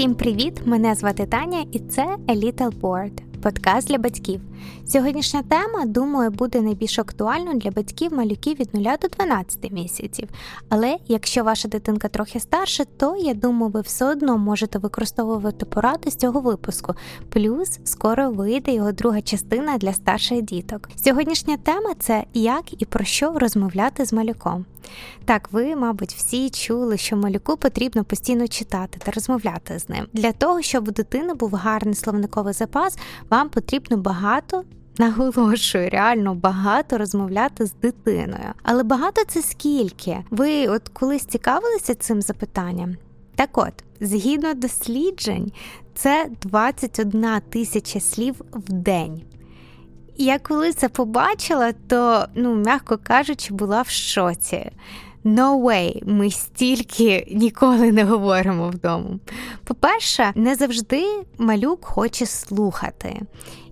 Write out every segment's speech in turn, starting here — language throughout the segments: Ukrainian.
Всім привіт! Мене звати Таня, і це A Little Board – подкаст для батьків. Сьогоднішня тема, думаю, буде найбільш актуальною для батьків малюків від 0 до 12 місяців. Але якщо ваша дитинка трохи старша, то я думаю, ви все одно можете використовувати поради з цього випуску. Плюс скоро вийде його друга частина для старших діток. Сьогоднішня тема це як і про що розмовляти з малюком. Так, ви, мабуть, всі чули, що малюку потрібно постійно читати та розмовляти з ним. Для того, щоб у дитини був гарний словниковий запас, вам потрібно багато. Наголошую, реально багато розмовляти з дитиною. Але багато це скільки? Ви от колись цікавилися цим запитанням? Так от, згідно досліджень, це 21 тисяча слів в день. Я коли це побачила, то, ну, м'яко кажучи, була в шоці. No way, ми стільки ніколи не говоримо вдома. По-перше, не завжди малюк хоче слухати.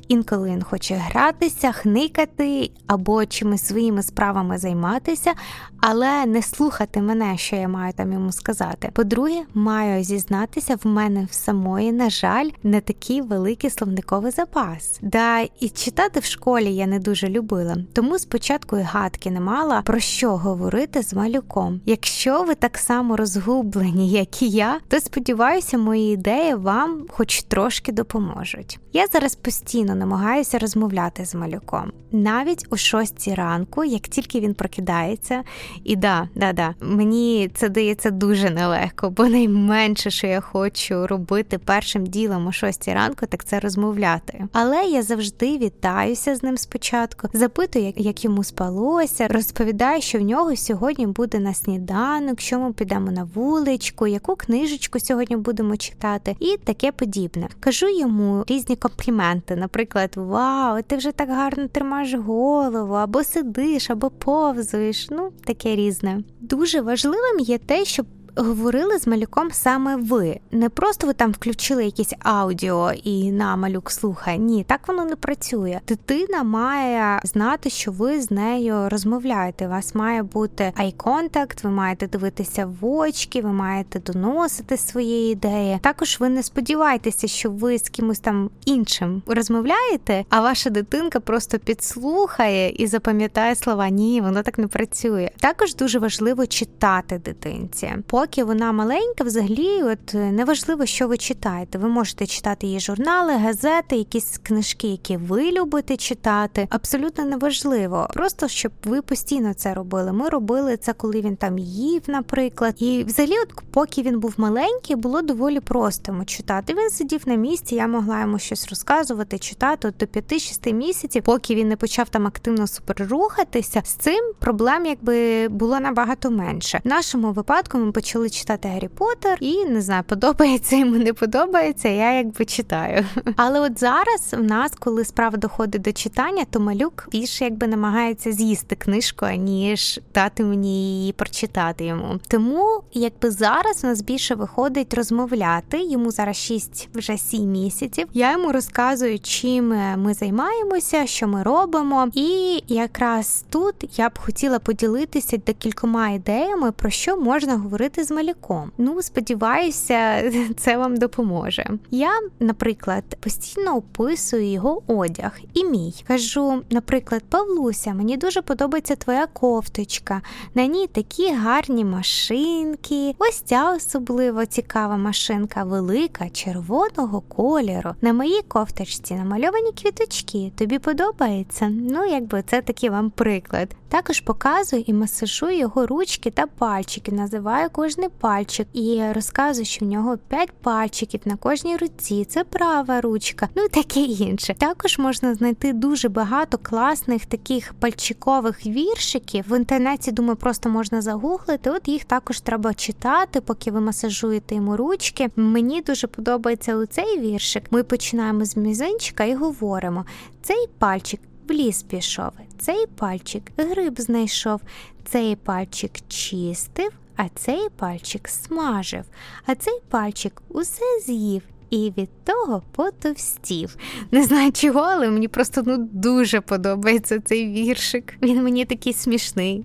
Інколи він хоче гратися, хникати або чимось своїми справами займатися, але не слухати мене, що я маю там йому сказати. По-друге, маю зізнатися, в мене в самої, на жаль, не такий великий словниковий запас. Да і читати в школі я не дуже любила, тому спочатку і гадки не мала про що говорити з малюком. Якщо ви так само розгублені, як і я, то сподіваюся, мої ідеї вам хоч трошки допоможуть. Я зараз постійно намагаюся розмовляти з малюком. Навіть о шостій ранку, як тільки він прокидається, і да, да, да, мені це дається дуже нелегко, бо найменше, що я хочу робити першим ділом о шостій ранку, так це розмовляти. Але я завжди вітаюся з ним спочатку, запитую, як, йому спалося, розповідаю, що в нього сьогодні буде на сніданок, що ми підемо на вуличку, яку книжечку сьогодні будемо читати, і таке подібне. Кажу йому різні компліменти, наприклад, вау, ти вже так гарно тримаєш голову, або сидиш, або повзуєш. Ну, таке різне. Дуже важливим є те, щоб говорили з малюком саме ви. Не просто ви там включили якесь аудіо і на малюк слухає. Ні, так воно не працює. Дитина має знати, що ви з нею розмовляєте. У вас має бути ай-контакт, ви маєте дивитися в очки, ви маєте доносити свої ідеї. Також ви не сподіваєтеся, що ви з кимось там іншим розмовляєте, а ваша дитинка просто підслухає і запам'ятає слова. Ні, воно так не працює. Також дуже важливо читати дитинці поки вона маленька, взагалі, от е, неважливо, що ви читаєте. Ви можете читати її журнали, газети, якісь книжки, які ви любите читати. Абсолютно неважливо. Просто щоб ви постійно це робили. Ми робили це, коли він там їв, наприклад. І взагалі, от поки він був маленький, було доволі просто йому читати. Він сидів на місці, я могла йому щось розказувати, читати от до 5-6 місяців, поки він не почав там активно суперрухатися. З цим проблем якби було набагато менше. В нашому випадку ми почали почали читати Гаррі Поттер, і не знаю, подобається йому не подобається. Я якби читаю. Але от зараз в нас, коли справа доходить до читання, то малюк більше якби намагається з'їсти книжку, аніж дати мені її прочитати йому. Тому якби зараз у нас більше виходить розмовляти. Йому зараз 6 вже 7 місяців. Я йому розказую, чим ми займаємося, що ми робимо. І якраз тут я б хотіла поділитися декількома ідеями, про що можна говорити з малюком. Ну, сподіваюся, це вам допоможе. Я, наприклад, постійно описую його одяг і мій. Кажу, наприклад, Павлуся, мені дуже подобається твоя кофточка. На ній такі гарні машинки. Ось ця особливо цікава машинка, велика, червоного кольору. На моїй кофточці намальовані квіточки. Тобі подобається? Ну, якби це такий вам приклад. Також показую і масажую його ручки та пальчики, називаю кожний пальчик і розказую, що в нього 5 пальчиків на кожній руці. Це права ручка, ну і таке інше. Також можна знайти дуже багато класних таких пальчикових віршиків. В інтернеті, думаю, просто можна загуглити. От їх також треба читати, поки ви масажуєте йому ручки. Мені дуже подобається у цей віршик. Ми починаємо з мізинчика і говоримо: цей пальчик в ліс пішов, цей пальчик гриб знайшов, цей пальчик чистив, а цей пальчик смажив, а цей пальчик усе з'їв. І від того потовстів. Не знаю чого, але мені просто ну дуже подобається цей віршик. Він мені такий смішний.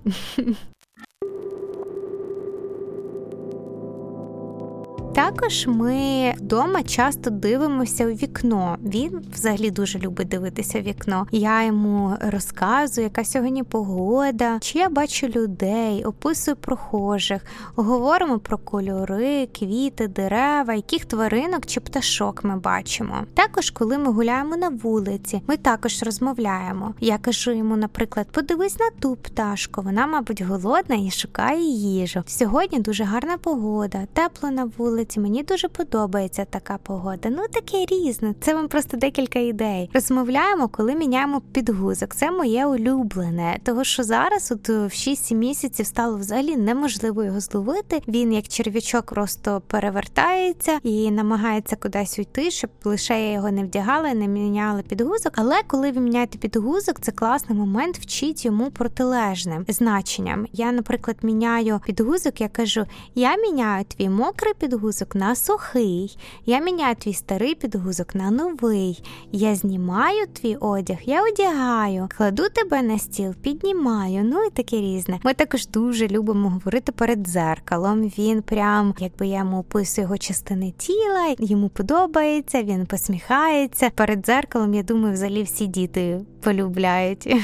Також ми вдома часто дивимося у вікно. Він взагалі дуже любить дивитися в вікно. Я йому розказую, яка сьогодні погода, чи я бачу людей, описую прохожих, говоримо про кольори, квіти, дерева, яких тваринок чи пташок ми бачимо. Також, коли ми гуляємо на вулиці, ми також розмовляємо. Я кажу йому, наприклад, подивись на ту пташку, вона, мабуть, голодна і шукає їжу. Сьогодні дуже гарна погода, тепло на вулиці. Мені дуже подобається така погода. Ну таке різне. Це вам просто декілька ідей. Розмовляємо, коли міняємо підгузок. Це моє улюблене, того що зараз, от в 6 місяців, стало взагалі неможливо його зловити. Він як черв'ячок просто перевертається і намагається кудись уйти, щоб лише я його не вдягала, не міняла підгузок. Але коли ви міняєте підгузок, це класний момент вчить йому протилежним значенням. Я, наприклад, міняю підгузок, я кажу: я міняю твій мокрий підгузок на сухий, я міняю твій старий підгузок на новий. Я знімаю твій одяг, я одягаю, кладу тебе на стіл, піднімаю. Ну і таке різне. Ми також дуже любимо говорити перед дзеркалом. Він прям, якби я йому описую його частини тіла, йому подобається, він посміхається. Перед дзеркалом, я думаю, взагалі всі діти полюбляють.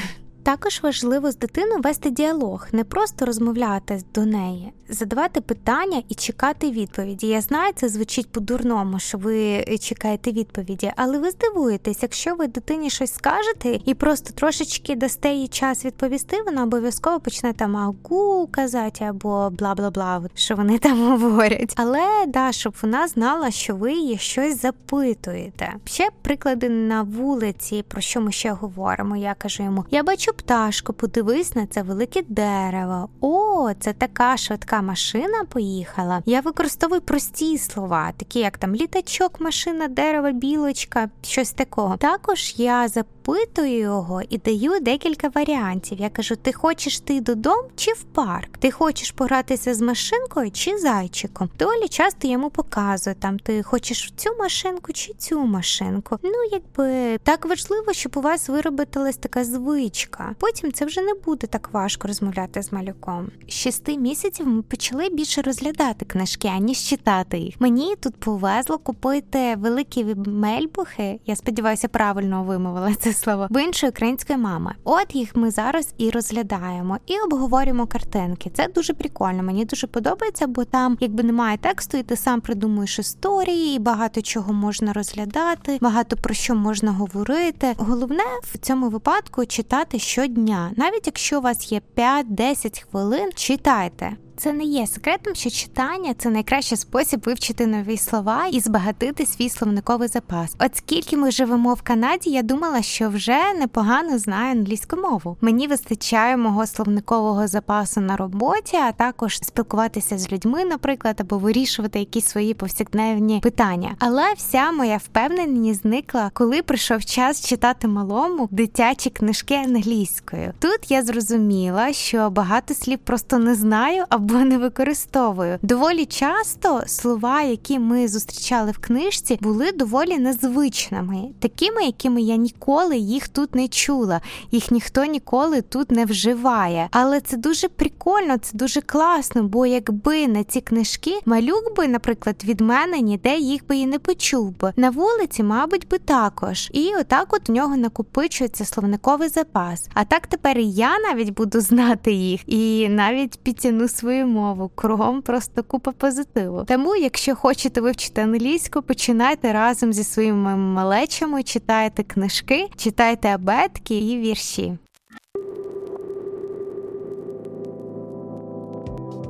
Також важливо з дитиною вести діалог, не просто розмовляти до неї, задавати питання і чекати відповіді. Я знаю, це звучить по-дурному, що ви чекаєте відповіді, але ви здивуєтесь, якщо ви дитині щось скажете і просто трошечки дасте їй час відповісти, вона обов'язково почне там агу казати або бла бла бла, що вони там говорять. Але да, щоб вона знала, що ви її щось запитуєте. Ще приклади на вулиці, про що ми ще говоримо. Я кажу йому: я бачу пташку, подивись на це велике дерево. О, це така швидка машина поїхала. Я використовую прості слова, такі як там літачок, машина, дерево, білочка, щось такого. Також я запитую його і даю декілька варіантів. Я кажу: ти хочеш ти додому чи в парк? Ти хочеш погратися з машинкою чи зайчиком? Доволі часто йому показую там, ти хочеш цю машинку чи цю машинку. Ну, якби так важливо, щоб у вас виробилась така звичка. Потім це вже не буде так важко розмовляти з малюком. З шести місяців ми почали більше розглядати книжки, аніж читати їх. Мені тут повезло купити великі мельбухи. Я сподіваюся, правильно вимовила це слово в іншої української мами. От їх ми зараз і розглядаємо, і обговорюємо картинки. Це дуже прикольно. Мені дуже подобається, бо там, якби немає тексту, і ти сам придумуєш історії, і багато чого можна розглядати, багато про що можна говорити. Головне в цьому випадку читати щодня, навіть якщо у вас є 5-10 хвилин, читайте. Це не є секретом, що читання це найкращий спосіб вивчити нові слова і збагатити свій словниковий запас. От скільки ми живемо в Канаді, я думала, що вже непогано знаю англійську мову. Мені вистачає мого словникового запасу на роботі, а також спілкуватися з людьми, наприклад, або вирішувати якісь свої повсякденні питання. Але вся моя впевненість зникла, коли прийшов час читати малому дитячі книжки англійською. Тут я зрозуміла, що багато слів просто не знаю або не використовую. Доволі часто слова, які ми зустрічали в книжці, були доволі незвичними, такими, якими я ніколи їх тут не чула. Їх ніхто ніколи тут не вживає. Але це дуже прикольно, це дуже класно. Бо якби на ці книжки малюк би, наприклад, від мене ніде їх би і не почув би. На вулиці, мабуть, би також. І отак от у нього накопичується словниковий запас. А так тепер і я навіть буду знати їх і навіть підтягну свою свою мову. Кругом просто купа позитиву. Тому, якщо хочете вивчити англійську, починайте разом зі своїми малечами, читайте книжки, читайте абетки і вірші.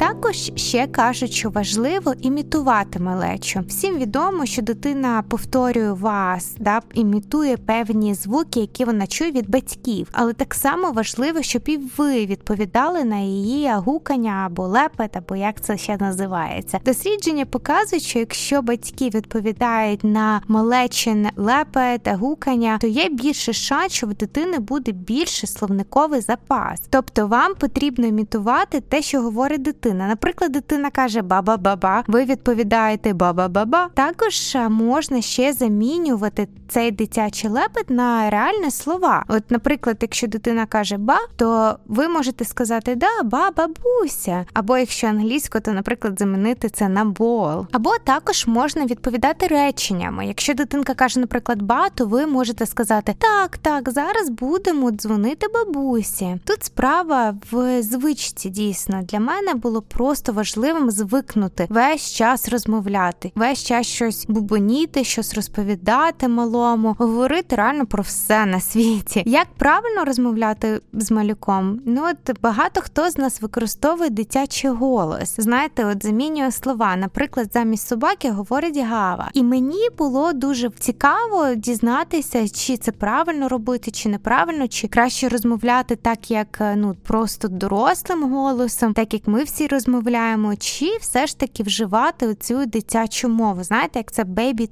Також ще кажуть, що важливо імітувати малечу. Всім відомо, що дитина повторює вас, да, імітує певні звуки, які вона чує від батьків. Але так само важливо, щоб і ви відповідали на її гукання або лепет, або як це ще називається. Дослідження показують, що якщо батьки відповідають на малечин лепет, гукання, то є більше шанс, що в дитини буде більше словниковий запас. Тобто вам потрібно імітувати те, що говорить говорить дитина. Наприклад, дитина каже баба-баба, ви відповідаєте баба-баба. Також можна ще замінювати цей дитячий лепет на реальні слова. От, наприклад, якщо дитина каже ба, то ви можете сказати да, ба, бабуся. Або якщо англійською, то, наприклад, замінити це на бол. Або також можна відповідати реченнями. Якщо дитинка каже, наприклад, ба, то ви можете сказати так, так, зараз будемо дзвонити бабусі. Тут справа в звичці дійсно для мене було просто важливим звикнути весь час розмовляти, весь час щось бубоніти, щось розповідати малому, говорити реально про все на світі. Як правильно розмовляти з малюком? Ну от багато хто з нас використовує дитячий голос. Знаєте, от замінює слова. Наприклад, замість собаки говорить гава. І мені було дуже цікаво дізнатися, чи це правильно робити, чи неправильно, чи краще розмовляти так, як ну просто дорослим голосом, так як ми всі розмовляємо, чи все ж таки вживати оцю дитячу мову. Знаєте, як це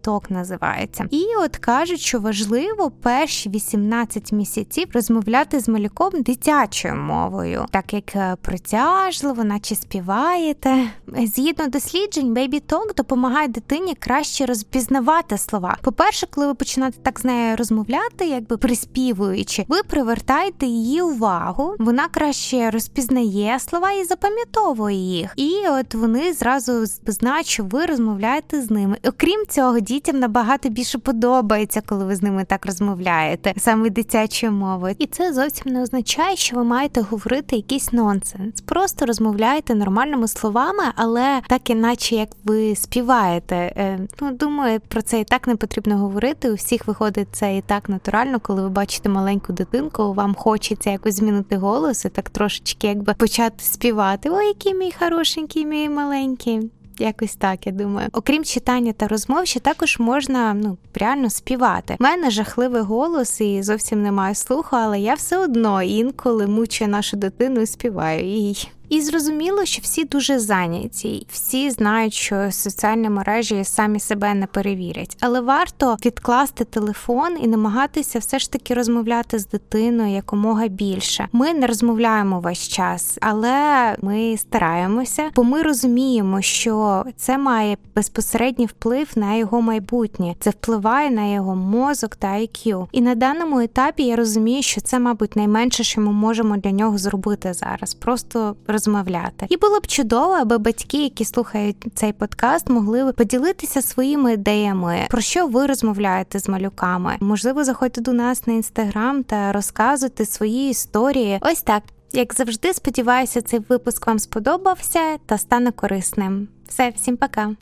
talk називається. І от кажуть, що важливо перші 18 місяців розмовляти з малюком дитячою мовою, так як е, протяжливо, наче співаєте. Згідно досліджень, talk допомагає дитині краще розпізнавати слова. По-перше, коли ви починаєте так з нею розмовляти, якби приспівуючи, ви привертаєте її увагу, вона краще розпізнає слова і запам'ятовує їх. І от вони зразу знають, що ви розмовляєте з ними. Окрім цього, дітям набагато більше подобається, коли ви з ними так розмовляєте, саме дитячою мовою. І це зовсім не означає, що ви маєте говорити якийсь нонсенс. Просто розмовляєте нормальними словами, але так іначе як ви співаєте. Е, ну думаю, про це і так не потрібно говорити. У всіх виходить це і так натурально, коли ви бачите маленьку дитинку, вам хочеться якось змінити голос і так трошечки, якби почати співати. Ой, який мій хорошенький, мій маленький. Якось так, я думаю. Окрім читання та розмов, ще також можна ну реально співати. У мене жахливий голос і зовсім немає слуху, але я все одно інколи мучу нашу дитину і співаю їй. І зрозуміло, що всі дуже зайняті, всі знають, що соціальні мережі самі себе не перевірять, але варто відкласти телефон і намагатися все ж таки розмовляти з дитиною якомога більше. Ми не розмовляємо весь час, але ми стараємося, бо ми розуміємо, що це має безпосередній вплив на його майбутнє. Це впливає на його мозок та IQ. І на даному етапі я розумію, що це, мабуть, найменше, що ми можемо для нього зробити зараз. Просто розмовляти. І було б чудово, аби батьки, які слухають цей подкаст, могли поділитися своїми ідеями, про що ви розмовляєте з малюками. Можливо, заходьте до нас на інстаграм та розказуйте свої історії. Ось так. Як завжди, сподіваюся, цей випуск вам сподобався та стане корисним. Все, всім пока.